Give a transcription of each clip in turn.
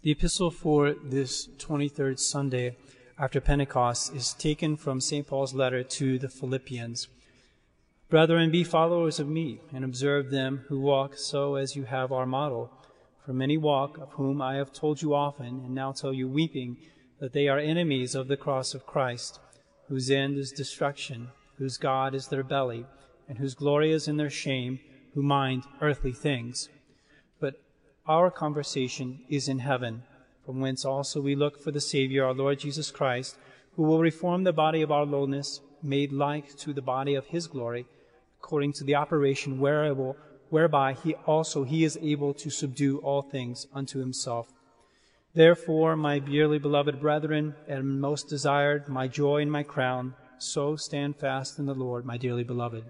The epistle for this 23rd Sunday after Pentecost is taken from St. Paul's letter to the Philippians. Brethren, be followers of me, and observe them who walk so as you have our model. For many walk, of whom I have told you often, and now tell you weeping, that they are enemies of the cross of Christ, whose end is destruction, whose God is their belly, and whose glory is in their shame, who mind earthly things. Our conversation is in heaven, from whence also we look for the Savior, our Lord Jesus Christ, who will reform the body of our lowness, made like to the body of his glory, according to the operation whereby he also he is able to subdue all things unto himself. Therefore, my dearly beloved brethren, and most desired, my joy and my crown, so stand fast in the Lord, my dearly beloved.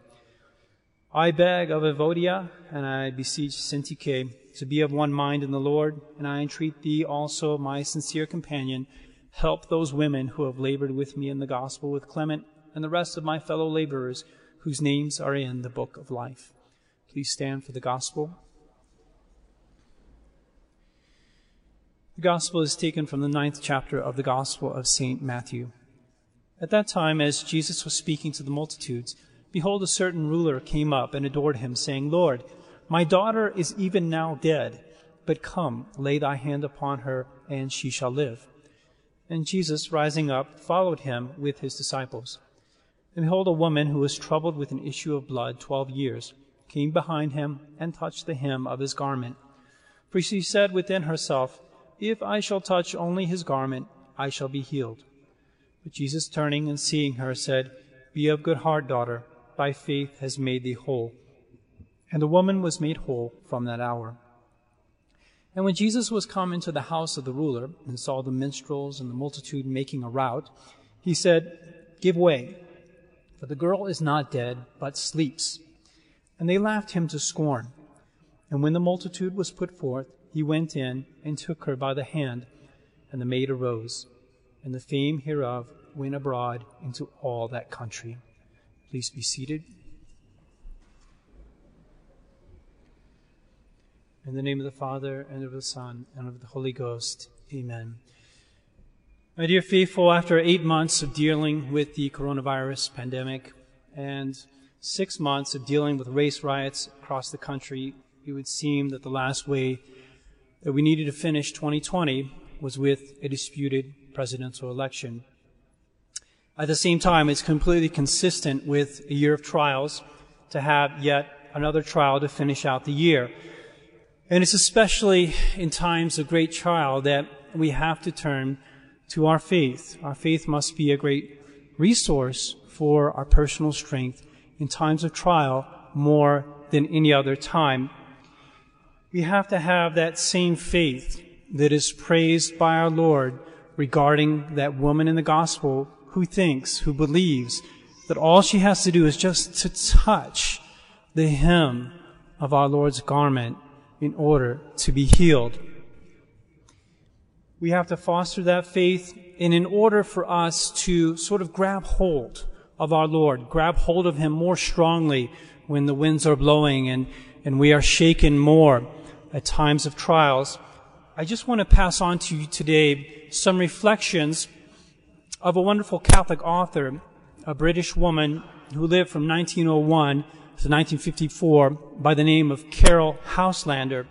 I beg of Evodia, and I beseech Syntyche, to be of one mind in the Lord, and I entreat thee also, my sincere companion, help those women who have labored with me in the gospel with Clement and the rest of my fellow laborers whose names are in the book of life. Please stand for the gospel. The gospel is taken from the ninth chapter of the gospel of St. Matthew. At that time, as Jesus was speaking to the multitudes, behold, a certain ruler came up and adored him, saying, Lord, my daughter is even now dead, but come, lay thy hand upon her, and she shall live. And Jesus, rising up, followed him with his disciples. And behold, a woman who was troubled with an issue of blood twelve years came behind him and touched the hem of his garment. For she said within herself, If I shall touch only his garment, I shall be healed. But Jesus, turning and seeing her, said, Be of good heart, daughter, thy faith has made thee whole. And the woman was made whole from that hour. And when Jesus was come into the house of the ruler, and saw the minstrels and the multitude making a rout, he said, Give way for the girl is not dead, but sleeps. And they laughed him to scorn. And when the multitude was put forth, he went in and took her by the hand, and the maid arose. And the fame hereof went abroad into all that country. Please be seated. In the name of the Father, and of the Son, and of the Holy Ghost. Amen. My dear faithful, after eight months of dealing with the coronavirus pandemic and six months of dealing with race riots across the country, it would seem that the last way that we needed to finish 2020 was with a disputed presidential election. At the same time, it's completely consistent with a year of trials to have yet another trial to finish out the year. And it's especially in times of great trial that we have to turn to our faith. Our faith must be a great resource for our personal strength in times of trial more than any other time. We have to have that same faith that is praised by our Lord regarding that woman in the gospel who thinks, who believes that all she has to do is just to touch the hem of our Lord's garment in order to be healed we have to foster that faith. And in order for us to sort of grab hold of our Lord, grab hold of Him more strongly when the winds are blowing and, and we are shaken more at times of trials, I just want to pass on to you today some reflections of a wonderful Catholic author, a British woman who lived from 1901 to 1954 by the name of Caryll Houselander.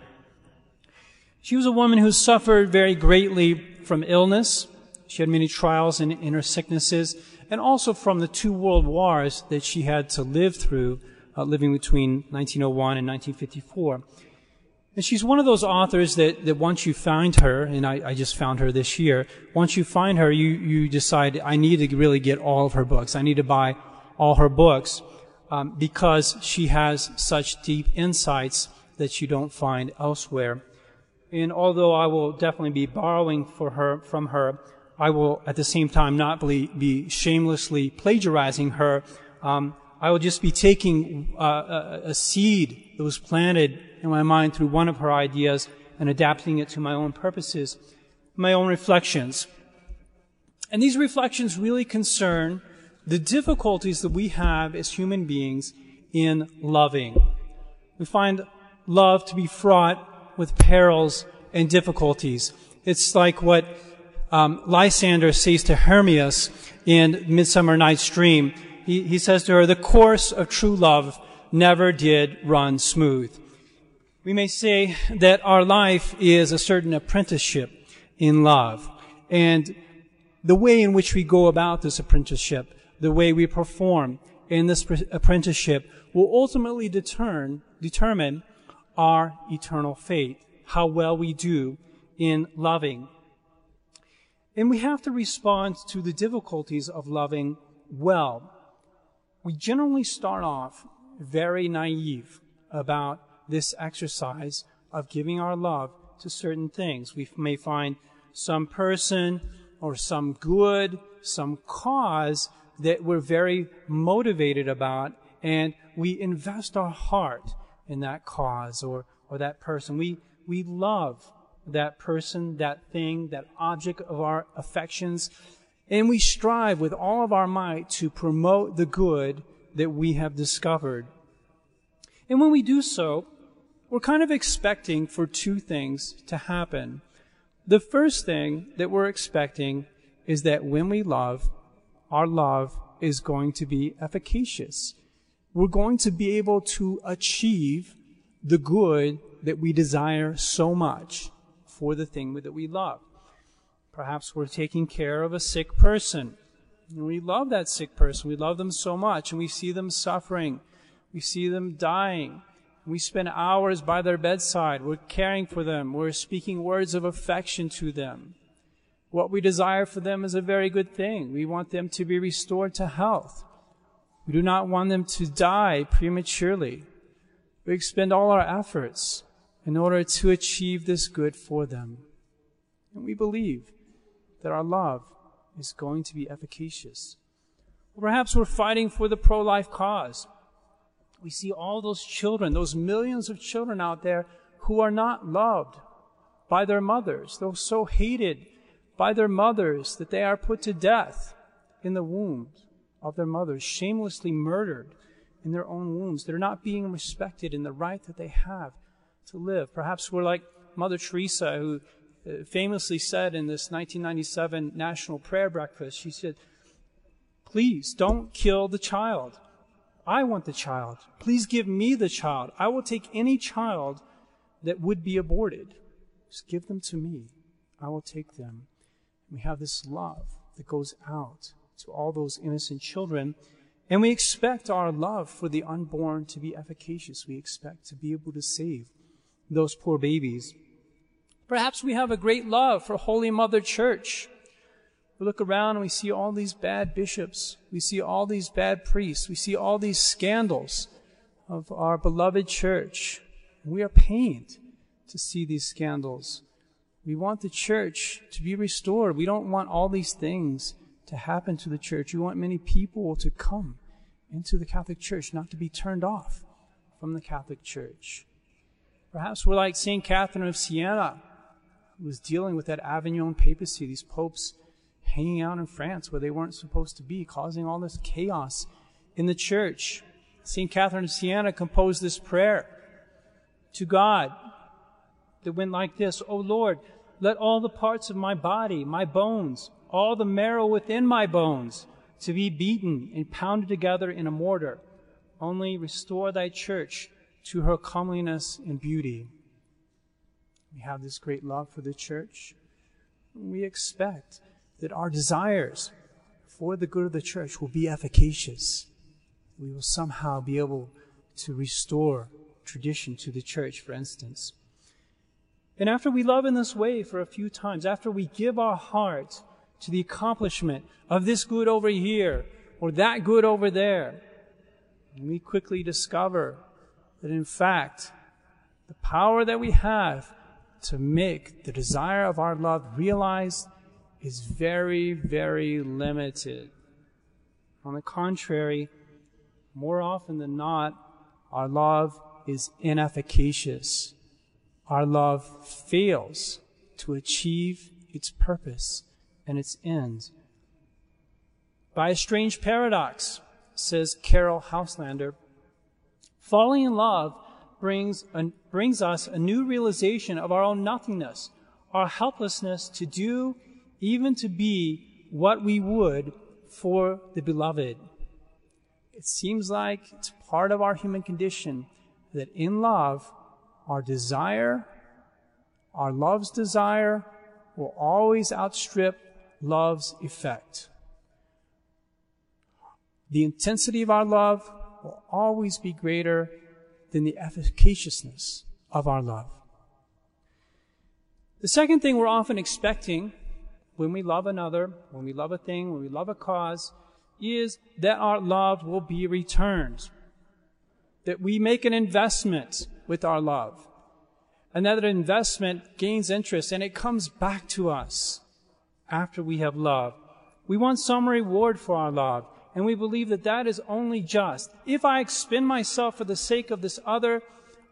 She was a woman who suffered very greatly from illness. She had many trials in, in her sicknesses, and also from the two world wars that she had to live through, uh, living between 1901 and 1954. And she's one of those authors that, that once you find her, and I, I, just found her this year, once you find her, you, you decide, I need to really get all of her books. I need to buy all her books um, because she has such deep insights that you don't find elsewhere. And although I will definitely be borrowing for her, from her, I will at the same time not be, be shamelessly plagiarizing her. Um, I will just be taking uh, a, a seed that was planted in my mind through one of her ideas and adapting it to my own purposes, my own reflections. And these reflections really concern the difficulties that we have as human beings in loving. We find love to be fraught with perils and difficulties. It's like what um, Lysander says to Hermias in Midsummer Night's Dream. He, he says to her, the course of true love never did run smooth. We may say that our life is a certain apprenticeship in love. And the way in which we go about this apprenticeship, the way we perform in this apprenticeship will ultimately determine, determine our eternal fate, how well we do in loving. And we have to respond to the difficulties of loving well. We generally start off very naive about this exercise of giving our love to certain things. We may find some person or some good, some cause that we're very motivated about, and we invest our heart in that cause or, or that person. We, we love that person, that thing, that object of our affections, and we strive with all of our might to promote the good that we have discovered. And when we do so, we're kind of expecting for two things to happen. The first thing that we're expecting is that when we love, our love is going to be efficacious. We're going to be able to achieve the good that we desire so much for the thing that we love. Perhaps we're taking care of a sick person. And we love that sick person. We love them so much and we see them suffering. We see them dying. We spend hours by their bedside. We're caring for them. We're speaking words of affection to them. What we desire for them is a very good thing. We want them to be restored to health. We do not want them to die prematurely. We expend all our efforts in order to achieve this good for them. And we believe that our love is going to be efficacious. Perhaps we're fighting for the pro-life cause we see all those children, those millions of children out there who are not loved by their mothers. They're so hated by their mothers that they are put to death in the wombs of their mothers, shamelessly murdered in their own wombs. They're not being respected in the right that they have to live. Perhaps we're like Mother Teresa, who uh, famously said in this 1997 National Prayer Breakfast, she said, Please don't kill the child. I want the child. Please give me the child. I will take any child that would be aborted. Just give them to me. I will take them. We have this love that goes out to all those innocent children. And we expect our love for the unborn to be efficacious. We expect to be able to save those poor babies. Perhaps we have a great love for Holy Mother Church. We look around and we see all these bad bishops. We see all these bad priests. We see all these scandals of our beloved church. We are pained to see these scandals. We want the church to be restored. We don't want all these things to happen to the church. We want many people to come into the Catholic Church, not to be turned off from the Catholic Church. Perhaps we're like St. Catherine of Siena, who was dealing with that Avignon papacy, these popes hanging out in France where they weren't supposed to be, causing all this chaos in the church. St. Catherine of Siena composed this prayer to God that went like this, O Lord, let all the parts of my body, my bones, all the marrow within my bones, to be beaten and pounded together in a mortar. Only restore thy church to her comeliness and beauty. We have this great love for the church. We expect that our desires for the good of the church will be efficacious. We will somehow be able to restore tradition to the church, for instance. And after we love in this way for a few times, after we give our heart to the accomplishment of this good over here or that good over there, we quickly discover that in fact, the power that we have to make the desire of our love realized is very, very limited. On the contrary, more often than not, our love is inefficacious. Our love fails to achieve its purpose and its end. By a strange paradox, says Caryll Houselander, falling in love brings, a, brings us a new realization of our own nothingness, our helplessness to do, even to be what we would for the beloved. It seems like it's part of our human condition that in love, our desire, our love's desire, will always outstrip love's effect. The intensity of our love will always be greater than the efficaciousness of our love. The second thing we're often expecting when we love another, when we love a thing, when we love a cause, is that our love will be returned. That we make an investment with our love. And that investment gains interest and it comes back to us after we have loved. We want some reward for our love and we believe that that is only just. If I expend myself for the sake of this other,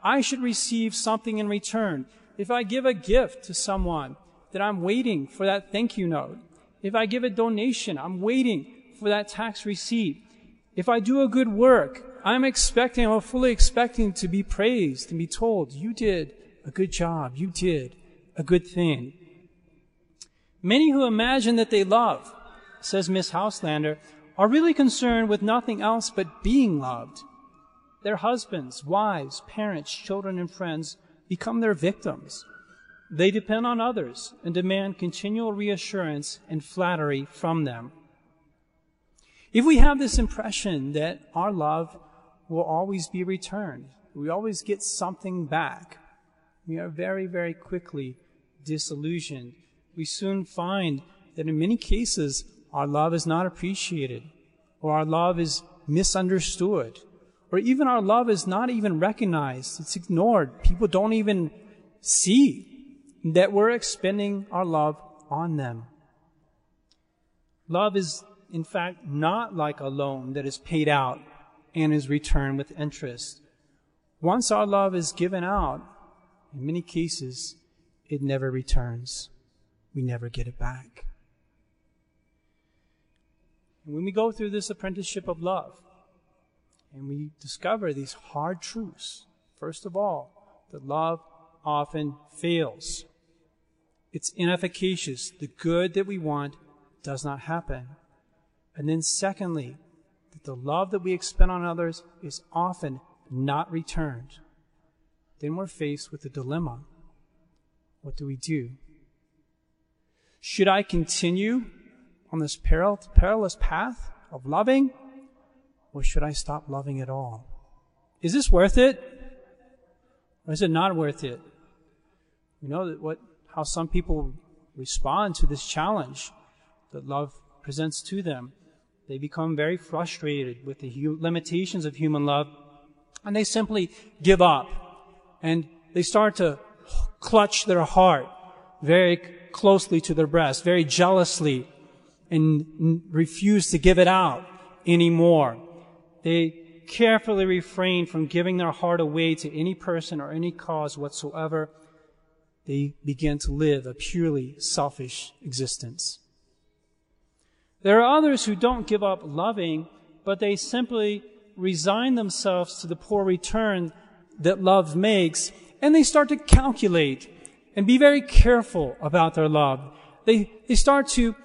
I should receive something in return. If I give a gift to someone, that I'm waiting for that thank you note. If I give a donation, I'm waiting for that tax receipt. If I do a good work, I'm expecting, I'm fully expecting to be praised and be told, you did a good job. You did a good thing. Many who imagine that they love, says Miss Houselander, are really concerned with nothing else but being loved. Their husbands, wives, parents, children, and friends become their victims. They depend on others and demand continual reassurance and flattery from them. If we have this impression that our love will always be returned, we always get something back, we are very, very quickly disillusioned. We soon find that in many cases our love is not appreciated, or our love is misunderstood, or even our love is not even recognized. It's ignored. People don't even see that we're expending our love on them. Love is, in fact, not like a loan that is paid out and is returned with interest. Once our love is given out, in many cases, it never returns. We never get it back. And when we go through this apprenticeship of love and we discover these hard truths, first of all, that love often fails. It's inefficacious. The good that we want does not happen. And then secondly, that the love that we expend on others is often not returned. Then we're faced with a dilemma. What do we do? Should I continue on this perilous path of loving? Or should I stop loving at all? Is this worth it? Or is it not worth it? We know that what, how some people respond to this challenge that love presents to them. They become very frustrated with the limitations of human love and they simply give up and they start to clutch their heart very closely to their breast, very jealously and refuse to give it out anymore. They carefully refrain from giving their heart away to any person or any cause whatsoever. They begin to live a purely selfish existence. There are others who don't give up loving, but they simply resign themselves to the poor return that love makes, and they start to calculate and be very careful about their love. They, they start to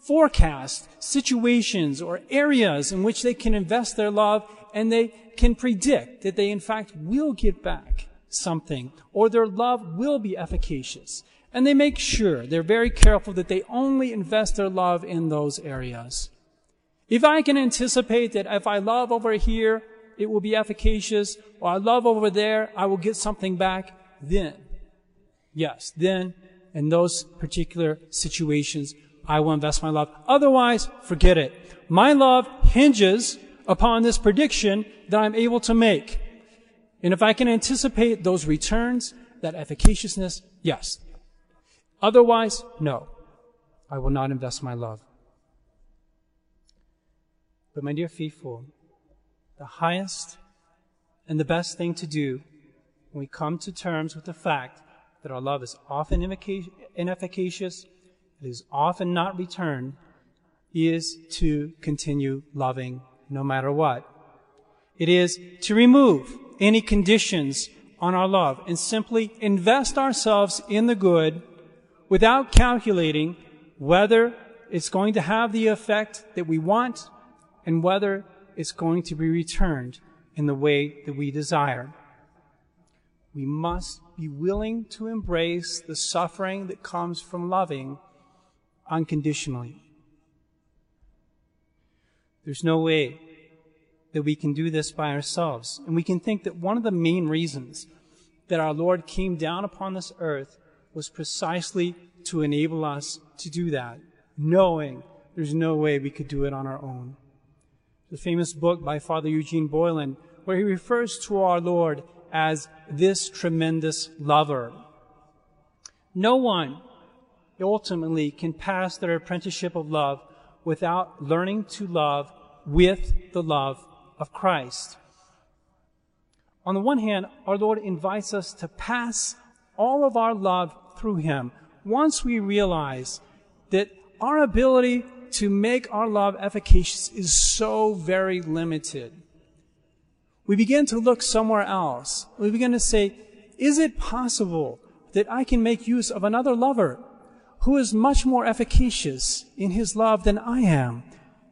forecast situations or areas in which they can invest their love and they can predict that they in fact will get back something or their love will be efficacious. And they make sure, they're very careful that they only invest their love in those areas. If I can anticipate that if I love over here, it will be efficacious, or I love over there, I will get something back, then, yes, then, in those particular situations, I will invest my love. Otherwise, forget it. My love hinges upon this prediction that I'm able to make. And if I can anticipate those returns, that efficaciousness, yes. Otherwise, no. I will not invest my love. But my dear faithful, the highest and the best thing to do when we come to terms with the fact that our love is often inefficacious it is often not returned, is to continue loving no matter what. It is to remove any conditions on our love and simply invest ourselves in the good without calculating whether it's going to have the effect that we want and whether it's going to be returned in the way that we desire. We must be willing to embrace the suffering that comes from loving unconditionally. There's no way that we can do this by ourselves. And we can think that one of the main reasons that our Lord came down upon this earth was precisely to enable us to do that, knowing there's no way we could do it on our own. The famous book by Father Eugene Boylan, where he refers to our Lord as this tremendous lover. No one ultimately can pass their apprenticeship of love without learning to love with the love of Christ. On the one hand, our Lord invites us to pass all of our love through Him once we realize that our ability to make our love efficacious is so very limited. We begin to look somewhere else. We begin to say, is it possible that I can make use of another lover who is much more efficacious in his love than I am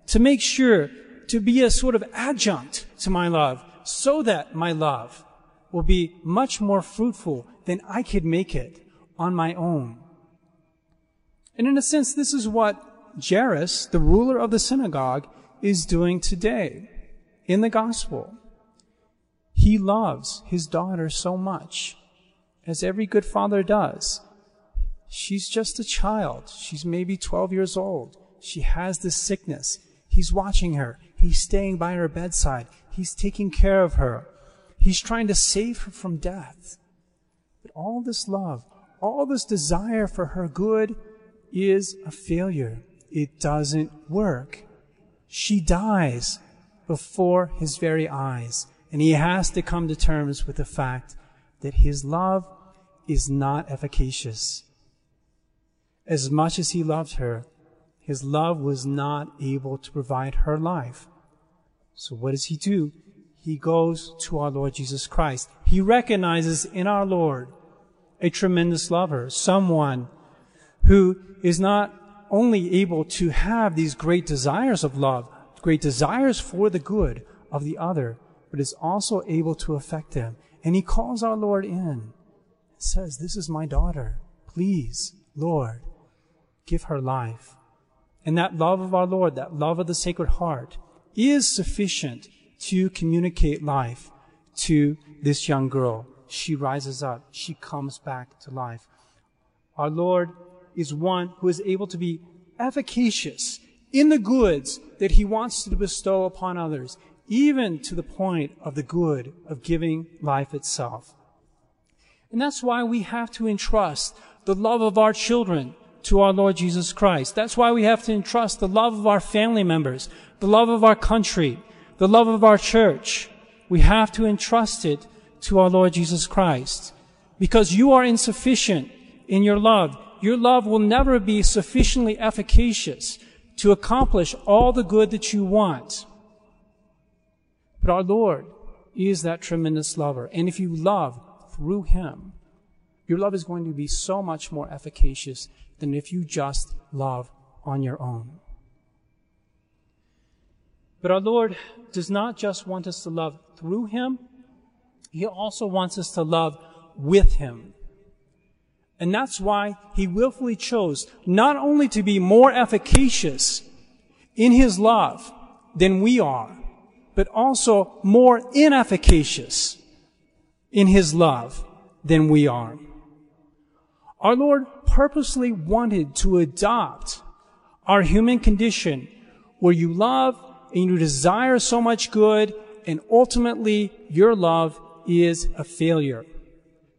to make sure to be a sort of adjunct to my love so that my love will be much more fruitful than I could make it on my own. And in a sense, this is what Jairus, the ruler of the synagogue, is doing today in the gospel. He loves his daughter so much, as every good father does. She's just a child. She's maybe 12 years old. She has this sickness. He's watching her. He's staying by her bedside. He's taking care of her. He's trying to save her from death. But all this love, all this desire for her good is a failure. It doesn't work. She dies before his very eyes. And he has to come to terms with the fact that his love is not efficacious. As much as he loved her, his love was not able to provide her life. So what does he do? He goes to our Lord Jesus Christ. He recognizes in our Lord a tremendous lover, someone who is not only able to have these great desires of love, great desires for the good of the other, but is also able to affect them. And he calls our Lord in and says, This is my daughter. Please, Lord, give her life. And that love of our Lord, that love of the Sacred Heart, is sufficient to communicate life to this young girl. She rises up. She comes back to life. Our Lord is one who is able to be efficacious in the goods that he wants to bestow upon others, even to the point of the good of giving life itself. And that's why we have to entrust the love of our children to our Lord Jesus Christ. That's why we have to entrust the love of our family members, the love of our country, the love of our church. We have to entrust it to our Lord Jesus Christ. Because you are insufficient in your love. Your love will never be sufficiently efficacious to accomplish all the good that you want. But our Lord is that tremendous lover. And if you love through Him, your love is going to be so much more efficacious than if you just love on your own. But our Lord does not just want us to love through Him, He also wants us to love with Him. And that's why He willfully chose not only to be more efficacious in His love than we are, but also more inefficacious in His love than we are. Our Lord purposely wanted to adopt our human condition where you love and you desire so much good and ultimately your love is a failure.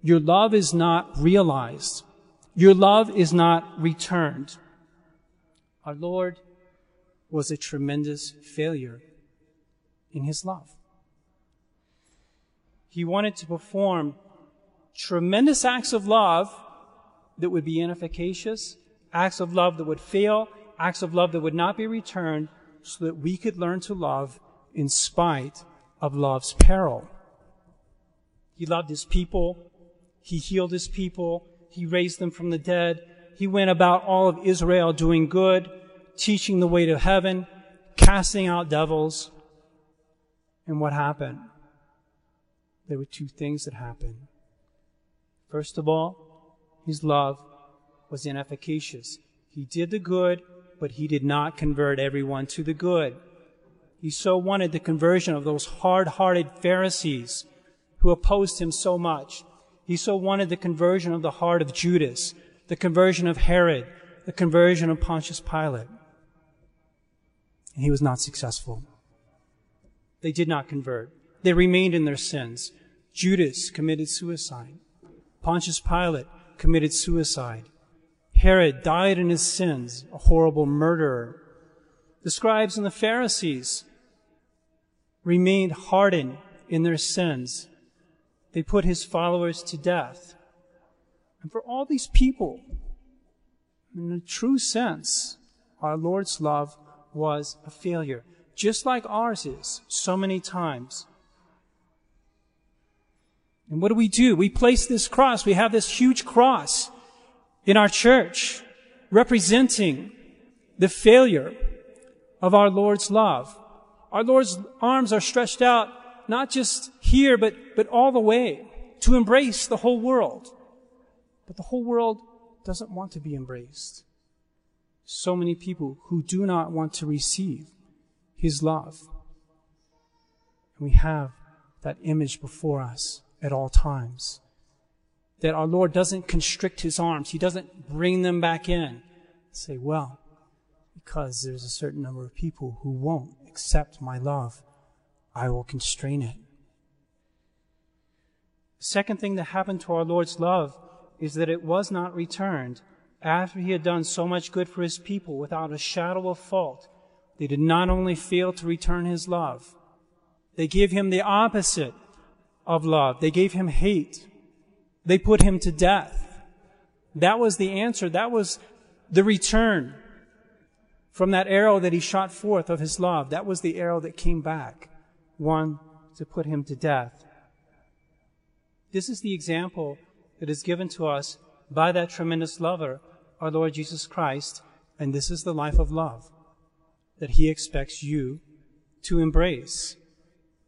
Your love is not realized. Your love is not returned. Our Lord was a tremendous failure in his love. He wanted to perform tremendous acts of love that would be inefficacious, acts of love that would fail, acts of love that would not be returned, so that we could learn to love in spite of love's peril. He loved his people. He healed his people. He raised them from the dead. he went about all of Israel doing good, teaching the way to heaven, casting out devils. And what happened? There were two things that happened. First of all, his love was inefficacious. He did the good, but he did not convert everyone to the good. He so wanted the conversion of those hard-hearted Pharisees who opposed him so much. He so wanted the conversion of the heart of Judas, the conversion of Herod, the conversion of Pontius Pilate. And he was not successful. They did not convert. They remained in their sins. Judas committed suicide. Pontius Pilate committed suicide. Herod died in his sins, a horrible murderer. The scribes and the Pharisees remained hardened in their sins. They put his followers to death. And for all these people, in a true sense, our Lord's love was a failure, just like ours is so many times. And what do we do? We place this cross. We have this huge cross in our church representing the failure of our Lord's love. Our Lord's arms are stretched out not just here, but, but all the way to embrace the whole world. But the whole world doesn't want to be embraced. So many people who do not want to receive His love. And we have that image before us at all times. That our Lord doesn't constrict His arms. He doesn't bring them back in. Say, well, because there's a certain number of people who won't accept my love, I will constrain it. The second thing that happened to our Lord's love is that it was not returned after he had done so much good for his people without a shadow of fault. They did not only fail to return his love, they gave him the opposite of love. They gave him hate. They put him to death. That was the answer. That was the return from that arrow that he shot forth of his love. That was the arrow that came back. One to put him to death. This is the example that is given to us by that tremendous lover, our Lord Jesus Christ, and this is the life of love that he expects you to embrace,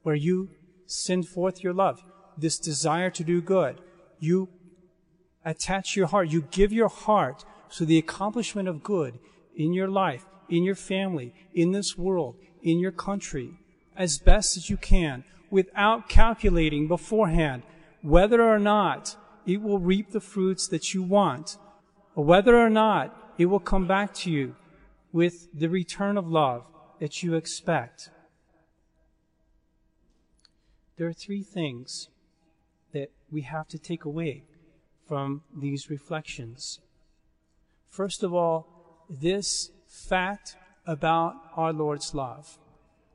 where you send forth your love, this desire to do good. You attach your heart, you give your heart to the accomplishment of good in your life, in your family, in this world, in your country, as best as you can, without calculating beforehand whether or not it will reap the fruits that you want, or whether or not it will come back to you with the return of love that you expect. There are three things that we have to take away from these reflections. First of all, this fact about our Lord's love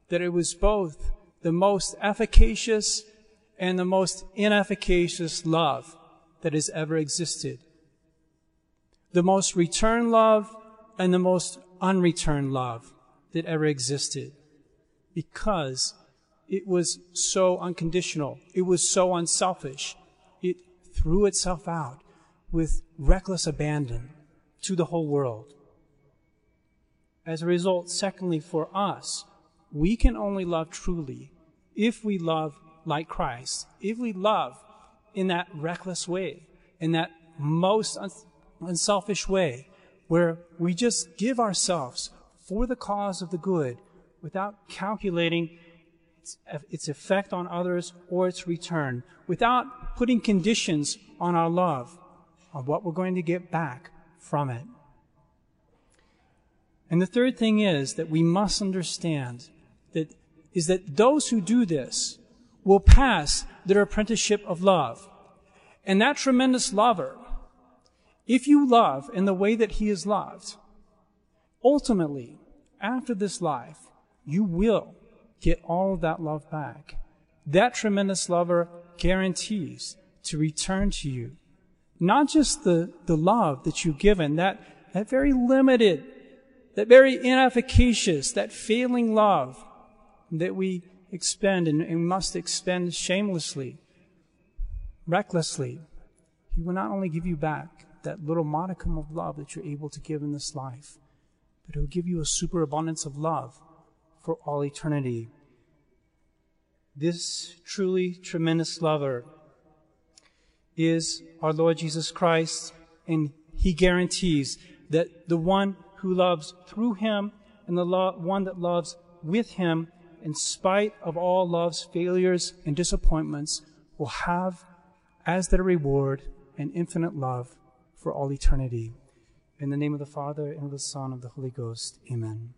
that it was both the most efficacious and the most inefficacious love that has ever existed. The most returned love and the most unreturned love that ever existed. Because it was so unconditional. It was so unselfish. It threw itself out with reckless abandon to the whole world. As a result, secondly, for us, we can only love truly if we love like Christ, if we love in that reckless way, in that most unselfish way, where we just give ourselves for the cause of the good without calculating its, its effect on others or its return, without putting conditions on our love, on what we're going to get back from it. And the third thing is that we must understand that is that those who do this will pass their apprenticeship of love. And that tremendous lover, if you love in the way that he is loved, ultimately, after this life, you will get all of that love back. That tremendous lover guarantees to return to you not just the, the love that you've given, that, that very limited, that very inefficacious, that failing love that we expend and, and must expend shamelessly, recklessly. He will not only give you back that little modicum of love that you're able to give in this life, but He'll give you a superabundance of love for all eternity. This truly tremendous lover is our Lord Jesus Christ, and He guarantees that the one who loves through Him and the lo- one that loves with Him, in spite of all love's failures and disappointments, will have as their reward an infinite love for all eternity. In the name of the Father, and of the Son, and of the Holy Ghost, amen.